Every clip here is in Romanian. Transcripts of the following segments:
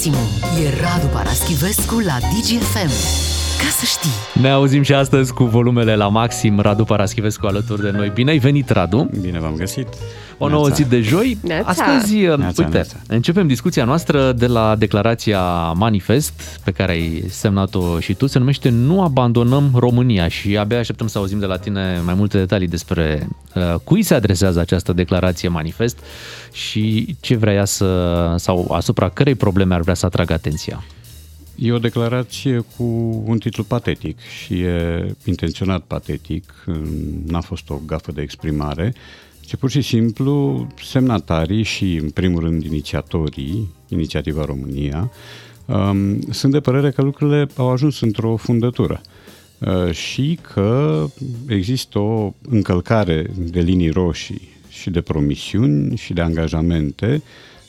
maximum. E Radu Paraschivescu la DGFM. Ca să știi. Ne auzim și astăzi cu volumele la maxim. Radu Paraschivescu alături de noi. Bine ai venit, Radu! Bine v-am găsit! O nouă zi de joi. Neața. Astăzi, Neața, uite, neața. începem discuția noastră de la declarația Manifest, pe care ai semnat-o și tu. Se numește Nu abandonăm România și abia așteptăm să auzim de la tine mai multe detalii despre uh, cui se adresează această declarație Manifest și ce vrea ea să, sau asupra cărei probleme ar vrea să atragă atenția. E o declarație cu un titlu patetic și e intenționat patetic, n-a fost o gafă de exprimare, ci pur și simplu semnatarii și, în primul rând, inițiatorii, Inițiativa România, um, sunt de părere că lucrurile au ajuns într-o fundătură uh, și că există o încălcare de linii roșii și de promisiuni și de angajamente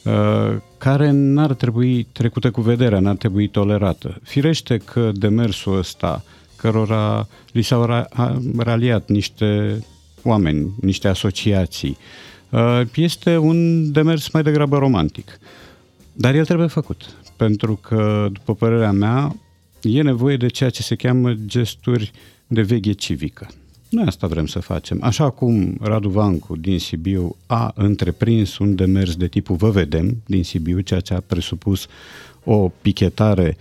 uh, care n-ar trebui trecută cu vederea, n-ar trebui tolerată. Firește că demersul ăsta, cărora li s-au ra- a- raliat niște oameni, niște asociații, uh, este un demers mai degrabă romantic. Dar el trebuie făcut, pentru că, după părerea mea, e nevoie de ceea ce se cheamă gesturi de veche civică. Noi asta vrem să facem. Așa cum Radu Vancu din Sibiu a întreprins un demers de tipul Vă vedem din Sibiu, ceea ce a presupus o pichetare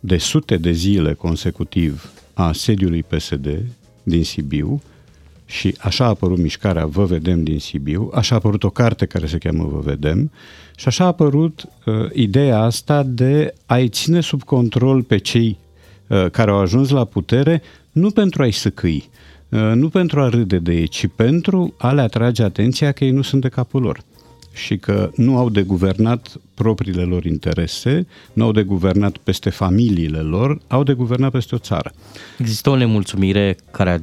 de sute de zile consecutiv a sediului PSD din Sibiu, și așa a apărut mișcarea Vă vedem din Sibiu, așa a apărut o carte care se cheamă Vă vedem și așa a apărut uh, ideea asta de a-i ține sub control pe cei uh, care au ajuns la putere, nu pentru a-i săcâi, uh, nu pentru a râde de ei, ci pentru a le atrage atenția că ei nu sunt de capul lor și că nu au de guvernat propriile lor interese, nu au de guvernat peste familiile lor, au de guvernat peste o țară. Există o nemulțumire care a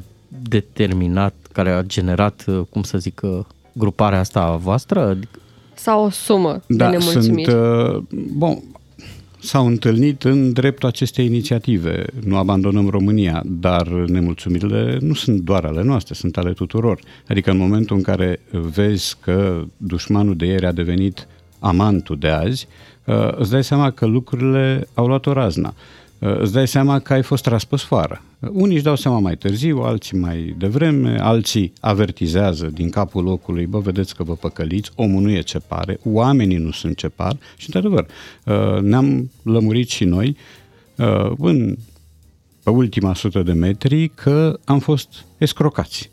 determinat, care a generat, uh, cum să zic, uh, gruparea asta a voastră? Adică- Sau o sumă de Da, nemulțumiri. sunt, uh, bun, s-au întâlnit în dreptul acestei inițiative. Nu abandonăm România, dar nemulțumirile nu sunt doar ale noastre, sunt ale tuturor. Adică în momentul în care vezi că dușmanul de ieri a devenit amantul de azi, uh, îți dai seama că lucrurile au luat o razna. Uh, Îți dai seama că ai fost tras pe sfoară. Unii își dau seama mai târziu, alții mai devreme, alții avertizează din capul locului, bă, vedeți că vă păcăliți, omul nu e ce pare, oamenii nu sunt ce par și, într-adevăr, uh, ne-am lămurit și noi uh, în, pe ultima sută de metri că am fost escrocați.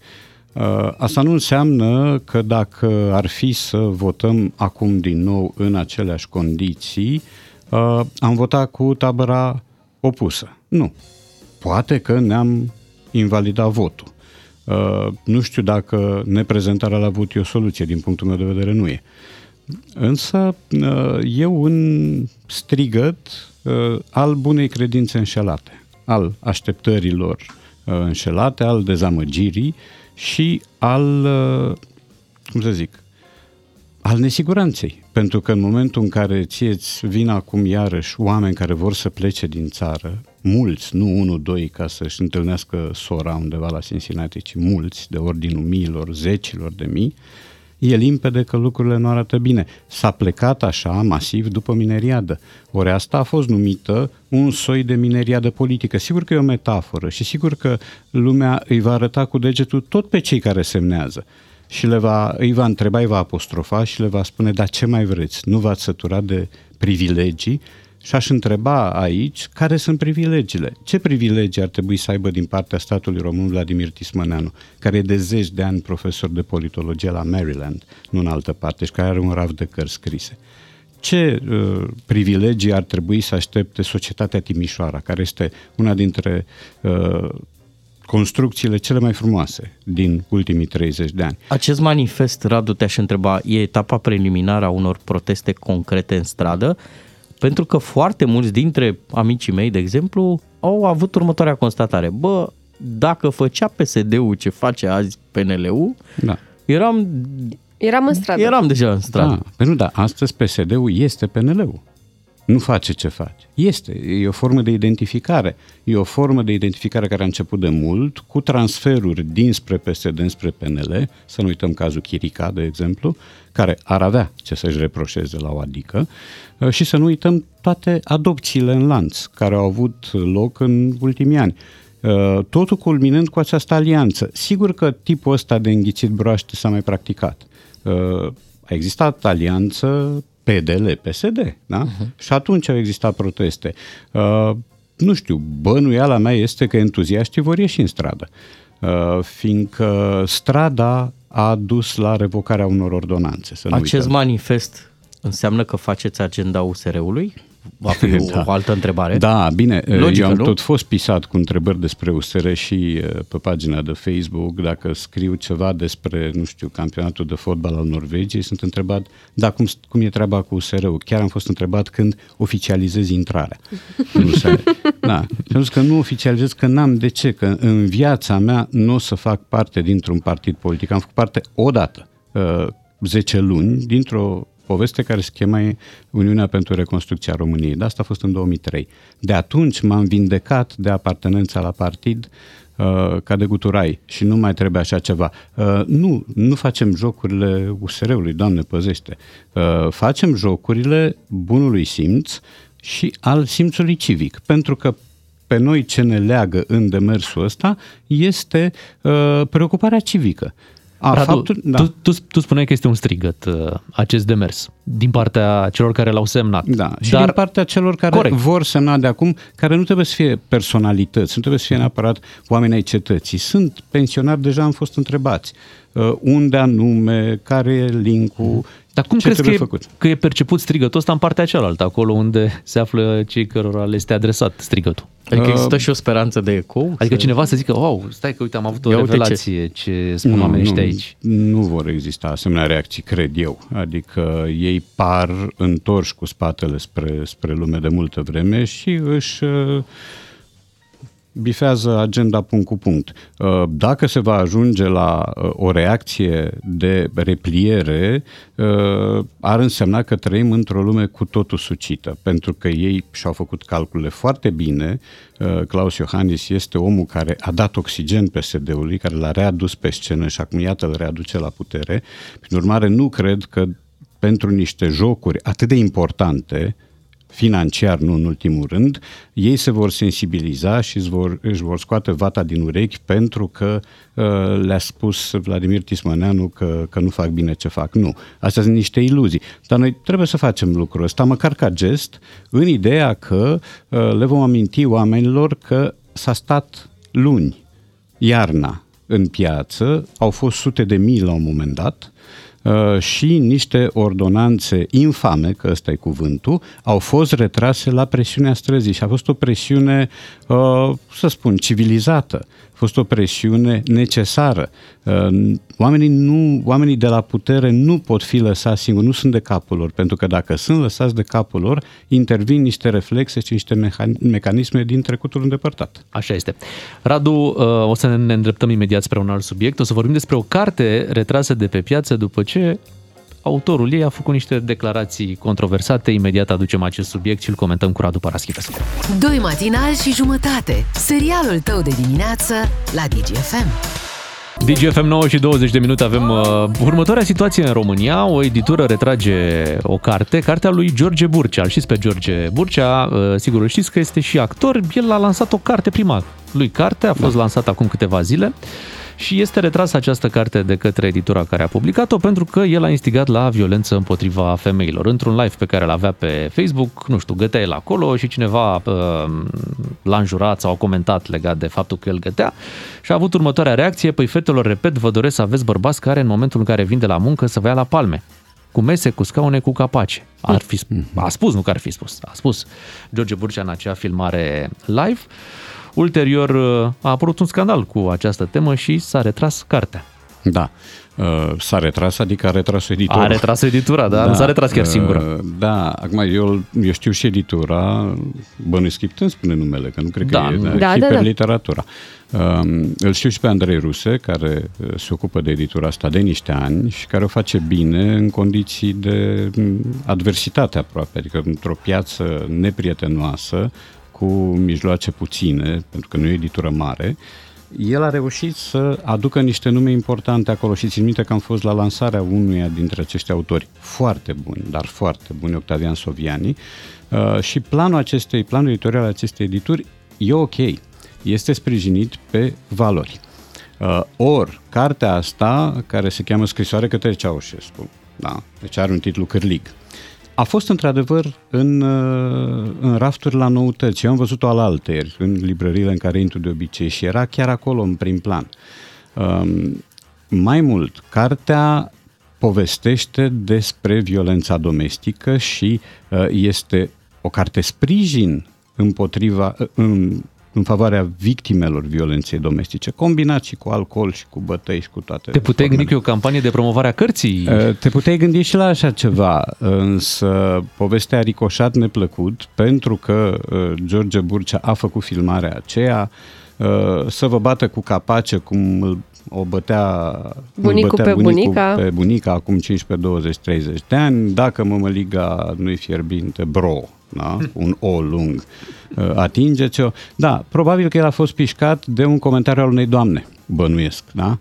Uh, Asta nu înseamnă că dacă ar fi să votăm acum din nou în aceleași condiții, uh, am votat cu tabăra opusă. Nu. Poate că ne-am invalidat votul. Uh, Nu știu dacă neprezentarea la vot e o soluție, din punctul meu de vedere nu e. Însă uh, e un strigăt uh, al bunei credințe înșelate, al așteptărilor uh, înșelate, al dezamăgirii și al, uh, cum să zic, al nesiguranței. Pentru că în momentul în care ție îți vin acum iarăși oameni care vor să plece din țară, mulți, nu unul, doi, ca să-și întâlnească sora undeva la Cincinnati, ci mulți, de ordinul miilor, zecilor de mii, e limpede că lucrurile nu arată bine. S-a plecat așa masiv după mineriadă. Ori asta a fost numită un soi de mineriadă politică. Sigur că e o metaforă și sigur că lumea îi va arăta cu degetul tot pe cei care semnează și le va, îi va întreba, îi va apostrofa și le va spune, dar ce mai vreți? Nu v-ați săturat de privilegii? Și aș întreba aici care sunt privilegiile. Ce privilegii ar trebui să aibă din partea statului român Vladimir Tismăneanu, care e de zeci de ani profesor de politologie la Maryland, nu în altă parte, și care are un raft de cărți scrise. Ce uh, privilegii ar trebui să aștepte societatea Timișoara, care este una dintre uh, construcțiile cele mai frumoase din ultimii 30 de ani? Acest manifest, Radu, te-aș întreba, e etapa preliminară a unor proteste concrete în stradă? Pentru că foarte mulți dintre amicii mei, de exemplu, au avut următoarea constatare. Bă, dacă făcea PSD-ul ce face azi PNL-ul, Da. eram, Eram în stradă. eram deja în stradă. Da, păi nu, da, astăzi PSD-ul este PNL-ul. Nu face ce face. Este, e o formă de identificare. E o formă de identificare care a început de mult, cu transferuri dinspre PSD înspre PNL, să nu uităm cazul Chirica, de exemplu, care ar avea ce să-și reproșeze la o adică, uh, și să nu uităm toate adopțiile în lanț care au avut loc în ultimii ani. Uh, totul culminând cu această alianță. Sigur că tipul ăsta de înghițit broaște s-a mai practicat. Uh, a existat alianță PDL-PSD, da? Uh-huh. Și atunci au existat proteste. Uh, nu știu, bănuiala mea este că entuziaștii vor ieși în stradă, uh, fiindcă strada a dus la revocarea unor ordonanțe. Să nu Acest uităm. manifest înseamnă că faceți agenda USR-ului? Va fi da. o altă întrebare. Da, bine, Logică, eu am nu? tot fost pisat cu întrebări despre USR și uh, pe pagina de Facebook, dacă scriu ceva despre, nu știu, campionatul de fotbal al Norvegiei, sunt întrebat, da, cum, cum e treaba cu USR-ul? Chiar am fost întrebat când oficializez intrarea în USR. Da, și am zis că nu oficializez, că n-am de ce, că în viața mea nu o să fac parte dintr-un partid politic. Am făcut parte odată, uh, 10 luni, dintr-o poveste care se chema Uniunea pentru Reconstrucția României. De asta a fost în 2003. De atunci m-am vindecat de apartenența la partid uh, ca de guturai și nu mai trebuie așa ceva. Uh, nu, nu facem jocurile USR-ului, Doamne păzește. Uh, facem jocurile bunului simț și al simțului civic, pentru că pe noi ce ne leagă în demersul ăsta este uh, preocuparea civică. A, Radu, faptul, da. tu, tu, tu spuneai că este un strigăt uh, acest demers din partea celor care l-au semnat. Da, și Dar, din partea celor care corect. vor semna de acum, care nu trebuie să fie personalități, nu trebuie să fie neapărat oameni ai cetății. Sunt pensionari, deja am fost întrebați uh, unde anume, care e link-ul, dar cum ce crezi că e, făcut? că e perceput strigătul ăsta în partea cealaltă, acolo unde se află cei cărora le este adresat strigătul? Adică există și o speranță de eco? Adică să... cineva să zică, wow, stai că uite am avut o Ia revelație ce, ce spun oamenii ăștia aici. Nu vor exista asemenea reacții, cred eu. Adică ei par întorși cu spatele spre, spre lume de multă vreme și își uh, bifează agenda punct cu punct. Uh, dacă se va ajunge la uh, o reacție de repliere, uh, ar însemna că trăim într-o lume cu totul sucită, pentru că ei și-au făcut calculele foarte bine. Claus Iohannis este omul care a dat oxigen PSD-ului, care l-a readus pe scenă și acum iată îl readuce la putere. Prin urmare, nu cred că pentru niște jocuri atât de importante, financiar, nu în ultimul rând, ei se vor sensibiliza și își vor, își vor scoate vata din urechi pentru că uh, le-a spus Vladimir Tismăneanu că, că nu fac bine ce fac. Nu. Astea sunt niște iluzii. Dar noi trebuie să facem lucrul ăsta, măcar ca gest, în ideea că uh, le vom aminti oamenilor că s-a stat luni, iarna, în piață, au fost sute de mii la un moment dat, Uh, și niște ordonanțe infame, că ăsta e cuvântul, au fost retrase la presiunea străzii și a fost o presiune, uh, să spun, civilizată. A fost o presiune necesară. Uh, oamenii, nu, oamenii de la putere nu pot fi lăsați singuri, nu sunt de capul lor, pentru că dacă sunt lăsați de capul lor, intervin niște reflexe și niște mecanisme din trecutul îndepărtat. Așa este. Radu, o să ne îndreptăm imediat spre un alt subiect. O să vorbim despre o carte retrasă de pe piață după ce autorul ei a făcut niște declarații controversate. Imediat aducem acest subiect și îl comentăm cu Radu Paraschivescu. Doi matinali și jumătate. Serialul tău de dimineață la DGFM. DGFM 9 și 20 de minute avem uh, următoarea situație în România. O editură retrage o carte, cartea lui George Burcea. Îl știți pe George Burcea, uh, sigur îl știți că este și actor. El a lansat o carte prima lui carte, a fost da. lansată acum câteva zile și este retrasă această carte de către editura care a publicat-o pentru că el a instigat la violență împotriva femeilor. Într-un live pe care l avea pe Facebook, nu știu, gătea el acolo și cineva uh, l-a înjurat sau a comentat legat de faptul că el gătea și a avut următoarea reacție, păi fetelor, repet, vă doresc să aveți bărbați care în momentul în care vin de la muncă să vă ia la palme cu mese, cu scaune, cu capace. Ar fi, a spus, nu că ar fi spus, a spus George Burcea în acea filmare live. Ulterior a apărut un scandal cu această temă și s-a retras cartea. Da. S-a retras, adică a retras editura. A retras editura, da? da. Nu s-a retras chiar singură. Da, acum eu, eu știu și editura, bănuiesc Schipten spune numele, că nu cred da. că e, da, da, hiperliteratura. Um, îl știu și pe Andrei Ruse, care uh, se ocupă de editura asta de niște ani și care o face bine în condiții de mm, adversitate aproape, adică într-o piață neprietenoasă, cu mijloace puține, pentru că nu e editură mare, el a reușit să aducă niște nume importante acolo și țin minte că am fost la lansarea unuia dintre acești autori foarte buni, dar foarte buni, Octavian Soviani, uh, și planul acestei, planul editorial acestei edituri e ok, este sprijinit pe valori. Uh, or, cartea asta, care se cheamă Scrisoare către Ceaușescu, da, deci are un titlu cârlig, a fost într-adevăr în, uh, în rafturi la noutăți. Eu am văzut-o al alteri, în librăriile în care intru de obicei și era chiar acolo în prim plan. Um, mai mult, cartea povestește despre violența domestică și uh, este o carte sprijin împotriva, în, în favoarea victimelor violenței domestice, combinat și cu alcool și cu bătăi și cu toate. Te puteai gândi că e o campanie de promovare a cărții? Te puteai gândi și la așa ceva, însă povestea a ricoșat neplăcut pentru că George Burcea a făcut filmarea aceea, să vă bată cu capace cum îl o bătea, bunicul bătea pe bunica. pe bunica acum 15, 20, 30 de ani, dacă mămăliga nu-i fierbinte, bro, da? un O lung, uh, atingeți-o. Da, probabil că el a fost pișcat de un comentariu al unei doamne, bănuiesc, da?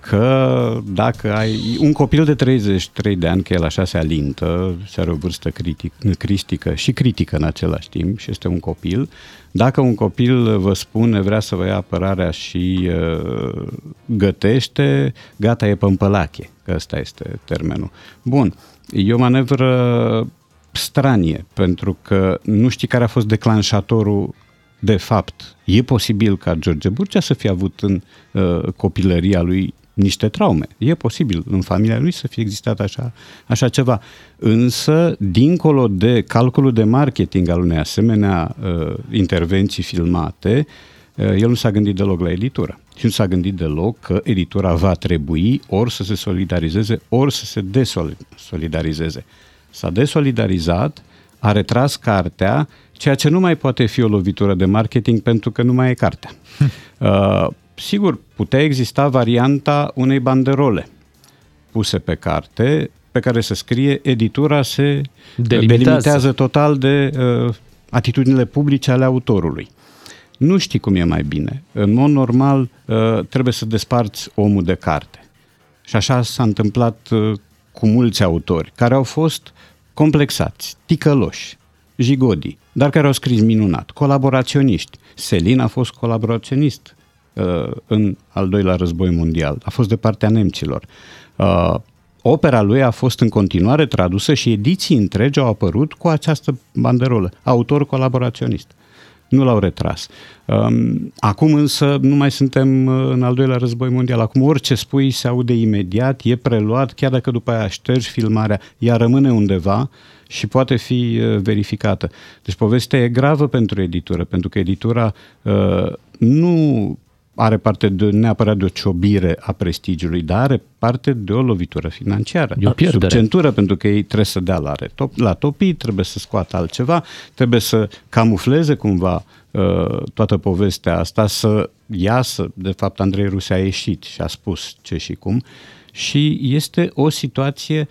că dacă ai un copil de 33 de ani, că el așa se alintă, se are o vârstă critic, cristică și critică în același timp și este un copil, dacă un copil vă spune vrea să vă ia apărarea și uh, gătește, gata, e pămpălache, că ăsta este termenul. Bun, e o manevră stranie, pentru că nu știi care a fost declanșatorul de fapt. E posibil ca George Burcea să fie avut în uh, copilăria lui niște traume. E posibil în familia lui să fie existat așa, așa ceva. Însă, dincolo de calculul de marketing al unei asemenea uh, intervenții filmate, uh, el nu s-a gândit deloc la editură. Și nu s-a gândit deloc că editura va trebui ori să se solidarizeze, ori să se desolidarizeze. S-a desolidarizat, a retras cartea, ceea ce nu mai poate fi o lovitură de marketing pentru că nu mai e cartea. Uh, sigur, putea exista varianta unei banderole puse pe carte, pe care se scrie editura se delimitează, delimitează total de uh, atitudinile publice ale autorului. Nu știi cum e mai bine. În mod normal uh, trebuie să desparți omul de carte. Și așa s-a întâmplat uh, cu mulți autori care au fost complexați, ticăloși, jigodii, dar care au scris minunat, colaboraționiști. Selin a fost colaboraționist uh, în al doilea război mondial, a fost de partea nemților. Uh, opera lui a fost în continuare tradusă și ediții întregi au apărut cu această banderolă, autor colaboraționist nu l-au retras. Um, acum însă nu mai suntem uh, în al doilea război mondial. Acum orice spui se aude imediat, e preluat, chiar dacă după aia ștergi filmarea, ea rămâne undeva și poate fi uh, verificată. Deci povestea e gravă pentru editură, pentru că editura uh, nu are parte de, neapărat de o ciobire a prestigiului, dar are parte de o lovitură financiară. E o pierdere. Sub centură, pentru că ei trebuie să dea la, retop, la topii, trebuie să scoată altceva, trebuie să camufleze cumva uh, toată povestea asta, să iasă, de fapt Andrei Ruse a ieșit și a spus ce și cum, și este o situație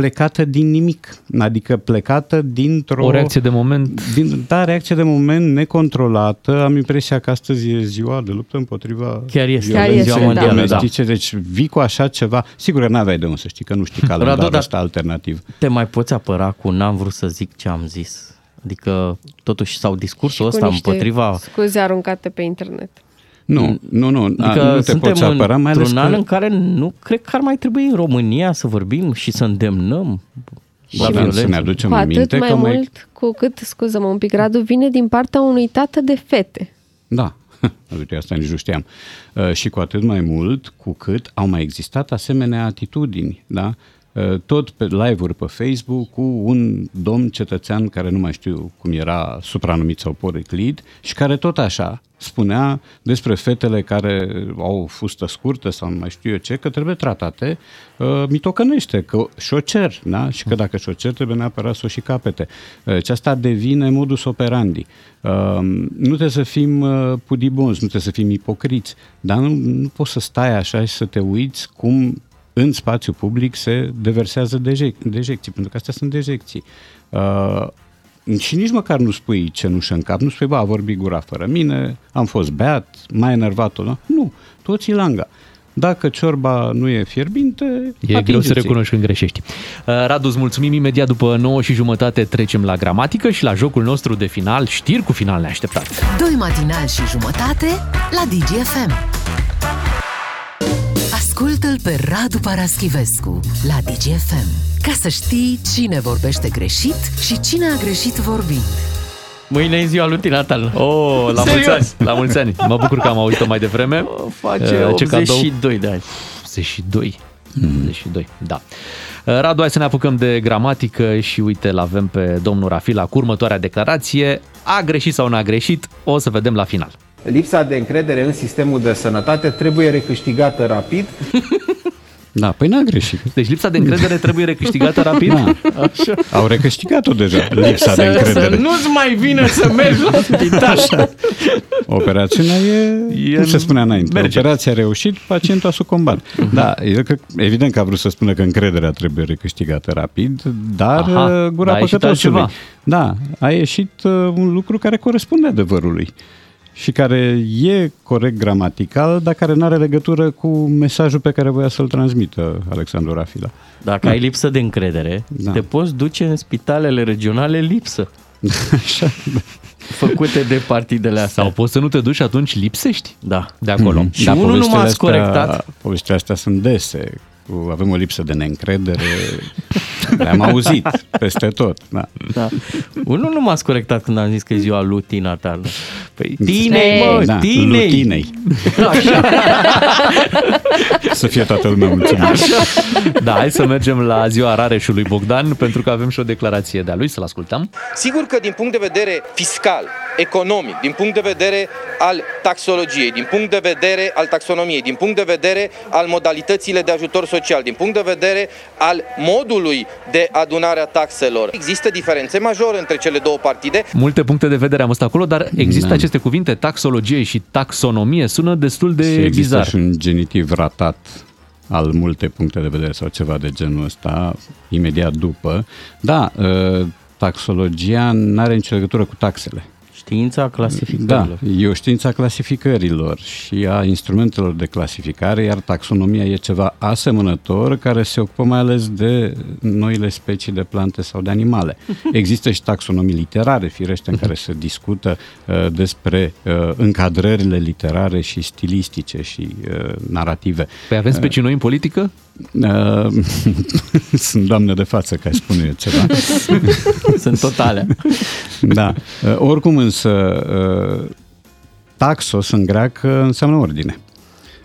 plecată din nimic, adică plecată dintr-o... O reacție de moment. Din, da, reacție de moment necontrolată. Am impresia că astăzi e ziua de luptă împotriva Chiar este, Chiar este ziua mondială, da. Deci vii cu așa ceva, sigur că n-aveai de unde să știi, că nu știi calendarul Radu, ăsta alternativ. Te mai poți apăra cu n-am vrut să zic ce am zis. Adică, totuși, sau discursul ăsta împotriva... scuze aruncate pe internet. Nu, nu, nu, adică nu te poți apăra, mai ales un că... an în care nu cred că ar mai trebui în România să vorbim și să îndemnăm la da, să ne aducem cu aminte atât mai că mult mai... cu cât, scuză-mă un pic, Radu, vine din partea unui tată de fete. Da, uite, asta nici nu știam. Uh, și cu atât mai mult cu cât au mai existat asemenea atitudini, da? Uh, tot pe live-uri pe Facebook cu un domn cetățean care nu mai știu cum era supranumit sau poriclit și care tot așa spunea despre fetele care au fustă scurtă sau nu mai știu eu ce, că trebuie tratate uh, mitocănește, că și-o cer, da? și că dacă și-o cer trebuie neapărat să o și capete. Uh, și asta devine modus operandi. Uh, nu trebuie să fim uh, pudibonzi, nu trebuie să fim ipocriți, dar nu, nu poți să stai așa și să te uiți cum în spațiu public se deversează dejec- dejecții, pentru că astea sunt dejecții. Uh, și nici măcar nu spui cenușă în cap, nu spui, ba, a vorbit gura fără mine, am fost beat, mai enervat-o, nu? Nu, toți langa. Dacă ciorba nu e fierbinte, E greu să recunoști când greșești. Uh, Radu, îți mulțumim imediat după 9 și jumătate trecem la gramatică și la jocul nostru de final, știri cu final neașteptat. Doi matinali și jumătate la DGFM. Ascultă-l pe Radu Paraschivescu la DGFM ca să știi cine vorbește greșit și cine a greșit vorbind. Mâine e ziua lui Natal. Oh, la mulți Serios? ani, la mulți ani. Mă bucur că am auzit-o mai devreme. Face Uh, ce cadou? 82 de ani. 82. 82, da. Uh, Radu, hai să ne apucăm de gramatică și uite, l avem pe domnul Rafila cu următoarea declarație. A greșit sau n-a greșit? O să vedem la final. Lipsa de încredere în sistemul de sănătate trebuie recâștigată rapid. Da, păi n-a greșit. Deci lipsa de încredere trebuie recâștigată rapid? Da. Au recâștigat-o deja, lipsa de Să, să încredere. nu-ți mai vină să mergi la spital. Operațiunea e, E e cum se spunea înainte, merge. operația a reușit, pacientul a sucombat. Da, eu cred, evident că a vrut să spună că încrederea trebuie recâștigată rapid, dar Aha, Aha, gura dar a ieșit păcătosului. altceva. Da, a ieșit uh, un lucru care corespunde adevărului și care e corect gramatical, dar care nu are legătură cu mesajul pe care voia să-l transmită Alexandru Rafila. Dacă ai lipsă de încredere, Da. te poți duce în spitalele regionale lipsă. Așa, Făcute de partidele astea. Sau poți să nu te duci și atunci lipsești Da. de acolo. Mhm. Și unul nu povestele m-a astea- corectat. Poveștile astea sunt dese. Cu, avem o lipsă de neîncredere. Le-am auzit peste tot. Da. Da. Unul nu m-a corectat când am zis că e ziua lui Tina Turner. Păi, Tinei, mă, da, tinei. lutinei. Așa. Să fie toată lumea mulțumită. da, hai să mergem la ziua Rareșului Bogdan, pentru că avem și o declarație de-a lui, să-l ascultăm. Sigur că din punct de vedere fiscal, economic, din punct de vedere al taxologiei, din punct de vedere al taxonomiei, din punct de vedere al modalitățile de ajutor social, din punct de vedere al modului de adunare a taxelor, există diferențe majore între cele două partide. Multe puncte de vedere am văzut acolo, dar există Da. aceste cuvinte, taxologie și taxonomie, sună destul de Și există bizar. și un genitiv ratat al multe puncte de vedere sau ceva de genul ăsta, imediat după. Da, ă, taxologia nu are nicio legătură cu taxele. Știința Da, clasificărilor. e o știință a clasificărilor și a instrumentelor de clasificare, iar taxonomia e ceva asemănător care se ocupă mai ales de noile specii de plante sau de animale. Există și taxonomii literare, firește, în care se discută uh, despre uh, încadrările literare și stilistice și uh, narrative. Păi avem specii noi în politică? Uh, sunt doamne de față, ca spune eu ceva. Sunt totale. Da. Uh, Oricum însă, uh, taxos în greacă înseamnă ordine.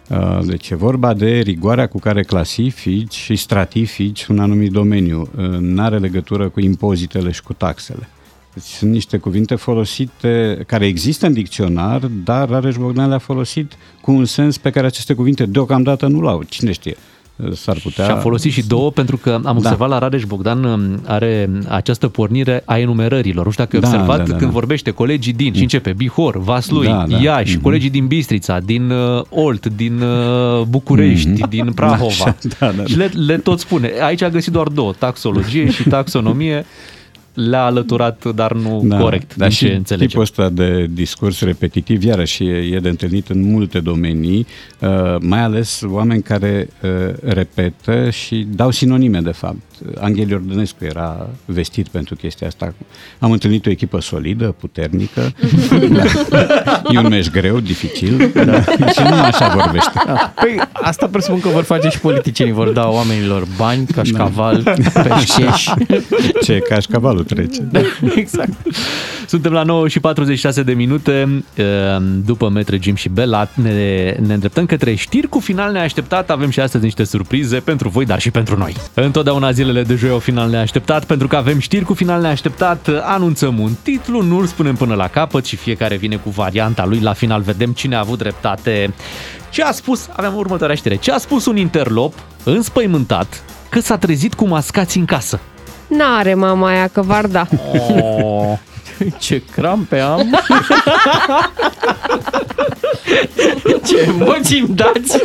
Uh, Deci e vorba de rigoarea cu care clasifici și stratifici un anumit domeniu. Nu are legătură cu impozitele și cu taxele. Deci sunt niște cuvinte folosite, care există în dicționar, dar Rareș Bogdan le-a folosit cu un sens pe care aceste cuvinte deocamdată nu l-au. Cine știe? Uh, S-ar putea... Și am folosit și două pentru că am observat la Rareș Bogdan um, are această pornire a enumerărilor. Nu știu dacă ai Da, observat da, da, când da. vorbește colegii din și începe Bihor, Vaslui, Da, da. Iași, Mhm. colegii din Bistrița, din uh, Olt, din uh, București, din Prahova. Așa, da, da, Și le, le tot spune. Aici a găsit doar două, taxologie și taxonomie. Le-a alăturat, dar nu Da, corect, dar din și ce înțelegem. tipul ăsta de discurs repetitiv, iarăși e, e de întâlnit în multe domenii, uh, mai ales oameni care uh, repetă și dau sinonime, de fapt. Angel Iordănescu era vestit pentru chestia asta. Am întâlnit o echipă solidă, puternică, da. e un meci greu, dificil, da. și nu așa vorbește. Păi asta presupun că vor face și politicienii, vor da oamenilor bani, cașcaval, Da. peșcheș. Ce cașcavalul trece. exact. Suntem la 9 și 46 de minute. Ehm, După Metre Jim și Bella ne, ne îndreptăm către știri cu final neașteptat. Avem și astăzi niște surprize pentru voi, dar și pentru noi. Întotdeauna zilele de joi au final neașteptat, pentru că avem știri cu final neașteptat. Anunțăm un titlu, nu-l spunem până la capăt și fiecare vine cu varianta lui. La final vedem cine a avut dreptate. Ce a spus, aveam următoarea știre, ce a spus un interlop înspăimântat că s-a trezit cu mascați în casă. N-are mama aia că v-ar da. Oh. Ce crampe am! Ce emoții îmi dați!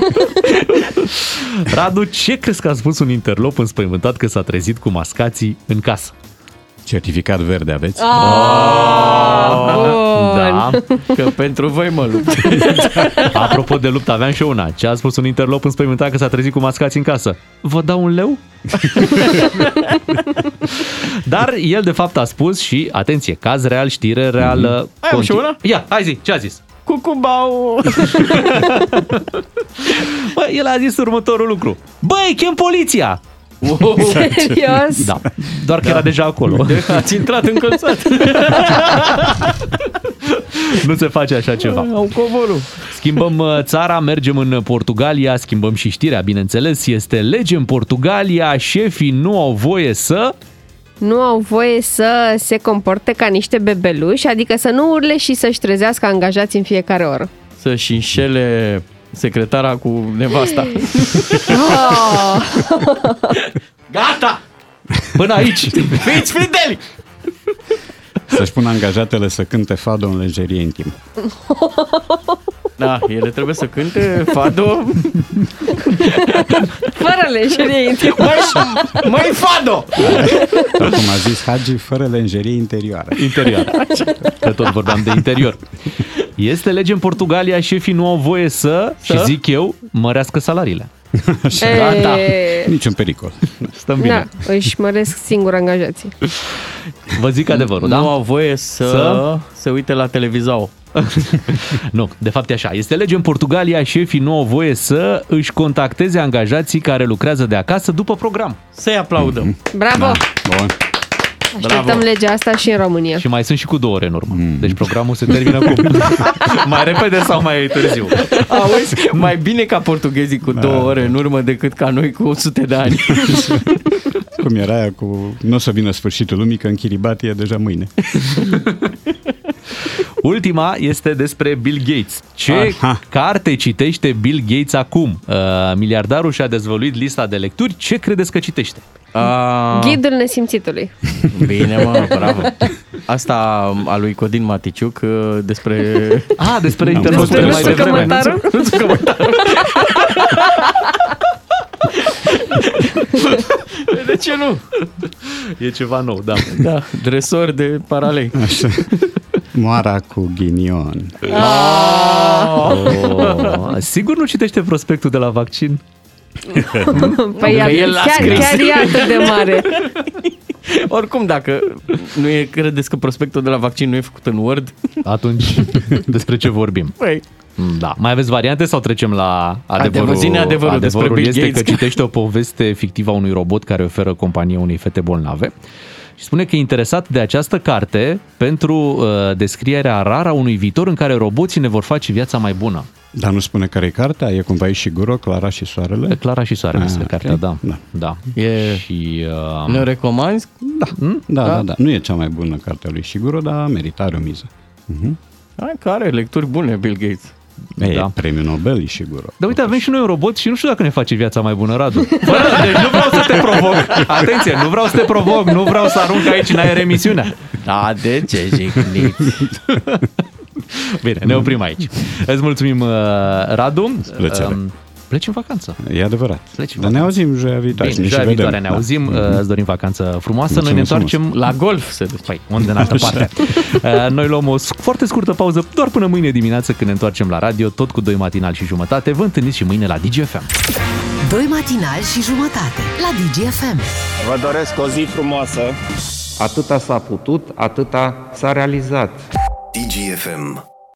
Radu, ce crezi că a spus un interlop înspăimântat că s-a trezit cu mascații în casă? Certificat verde aveți? Ah, bun. Da. Că pentru voi mă lupt. Apropo de luptă, aveam și eu una. Ce a spus un interlop înspăimântat că s-a trezit cu mascați în casă? Vă dau un leu? Dar el de fapt a spus și, atenție, caz real, știre reală. Ai, am și una? Ia, hai zi, ce a zis? Cucubau! Bă, el a zis următorul lucru. Băi, chem poliția! Serios? Da, doar că era deja acolo. Ați intrat în colțat. Nu se face așa ceva. Au covorul. Schimbăm uh, țara, mergem în Portugalia, schimbăm și știrea, bineînțeles. Este lege în Portugalia, șefii nu au voie să... Nu au voie să se comporte ca niște bebeluși, adică să nu urle și să-și trezească angajați în fiecare oră. Să-și înșele secretara cu nevasta. Oh, Gata! Până aici. Fiți fideli! Să-și pună angajatele să cânte fado în lejerie intim. Da, ele trebuie să cânte fado. fără lejerie intimă. Măi, măi fado! Sau cum a zis Hagi, fără lenjerie interioară. Interior. Că tot vorbeam de interior. Este lege în Portugalia, șefii nu au voie să, și Să? zic eu, mărească salariile. Gata. E, Niciun pericol. Stăm bine. da, își măresc singur angajații. Vă zic adevărul, da? Nu au voie să, Să? se uite la televizor. Nu, de fapt e așa. Este lege în Portugalia, șefii nu au voie să își contacteze angajații care lucrează de acasă după program. Să-i aplaudăm. Bravo! Da. Bun. Așteptăm Bravo. legea asta și în România. Și mai sunt și cu două ore în urmă. Deci programul se termină cu... mai repede sau mai târziu? Auzi, mai bine ca portughezii cu două ore în urmă decât ca noi cu 100 de ani. Cum era aia cu nu o să vină sfârșitul lumii, că în Kiribati e deja mâine. Ultima este despre Bill Gates. Ce Aha. carte citește Bill Gates acum? Uh, miliardarul și-a dezvăluit lista de lecturi. Ce credeți că citește? A, Ghidul nesimțitului. bine, mă, bravo. Asta a lui Codin Maticiuc uh, despre... Ah, despre Am internetul fost mai Nuțu devreme. Cămătaru? Nuțu Cămătaru. De ce nu? E ceva nou, da. Da, dresor de paralei. Așa. Moara cu ghinion. Oh, sigur nu citește prospectul de la vaccin? Păi Că el l-a chiar, scris. chiar e atât de mare. Oricum, dacă nu e, credeți că prospectul de la vaccin nu e făcut în Word, Atunci, despre ce vorbim? păi, Da. Mai aveți variante sau trecem la adevărul? Adevăr, zi-ne adevărul despre adevărul Bill este Gates. că citește o poveste fictivă a unui robot care oferă companie unei fete bolnave și spune că e interesat de această carte pentru uh, descrierea rară a unui viitor în care roboții ne vor face viața mai bună. Dar nu spune care e cartea? E cumva și Guro, Clara și Soarele? Clara și Soarele Ah, este ok. cartea, da. Da. da. E- Și uh, ne recomanzi? Da, da, da, da. Nu e cea mai bună carte a lui Siguro, dar merită, are o miză. Hai că are lecturi bune Bill Gates. E, Da. premiul Nobel e Siguro. Dar uite, avem și noi un robot și nu știu dacă ne face viața mai bună, Radu. Fără, deci nu vreau să te provoc. Atenție, nu vreau să te provoc, nu vreau să arunc aici în aer emisiunea. Da, de ce jigniți? Bine, ne oprim aici. Îți mulțumim, uh, Radu. plăcere. Um, Pleci în vacanță. E adevărat. Pleci în Dar ne vacanță. auzim joia viitoare. Bine, ne și joia vedem. viitoare ne Da. auzim. Uh, Îți dorim vacanță frumoasă. Noi ne Mulțumesc întoarcem La golf se duce. Păi, unde în altă parte. Uh, Noi luăm o sc- foarte scurtă pauză, doar până mâine dimineață când ne întoarcem la radio, tot cu doi matinal și jumătate. Vă întâlniți și mâine la DGFM. Doi matinali și jumătate la DGFM. Vă doresc o zi frumoasă. Atâta s-a putut, atâta s-a realizat. DGFM.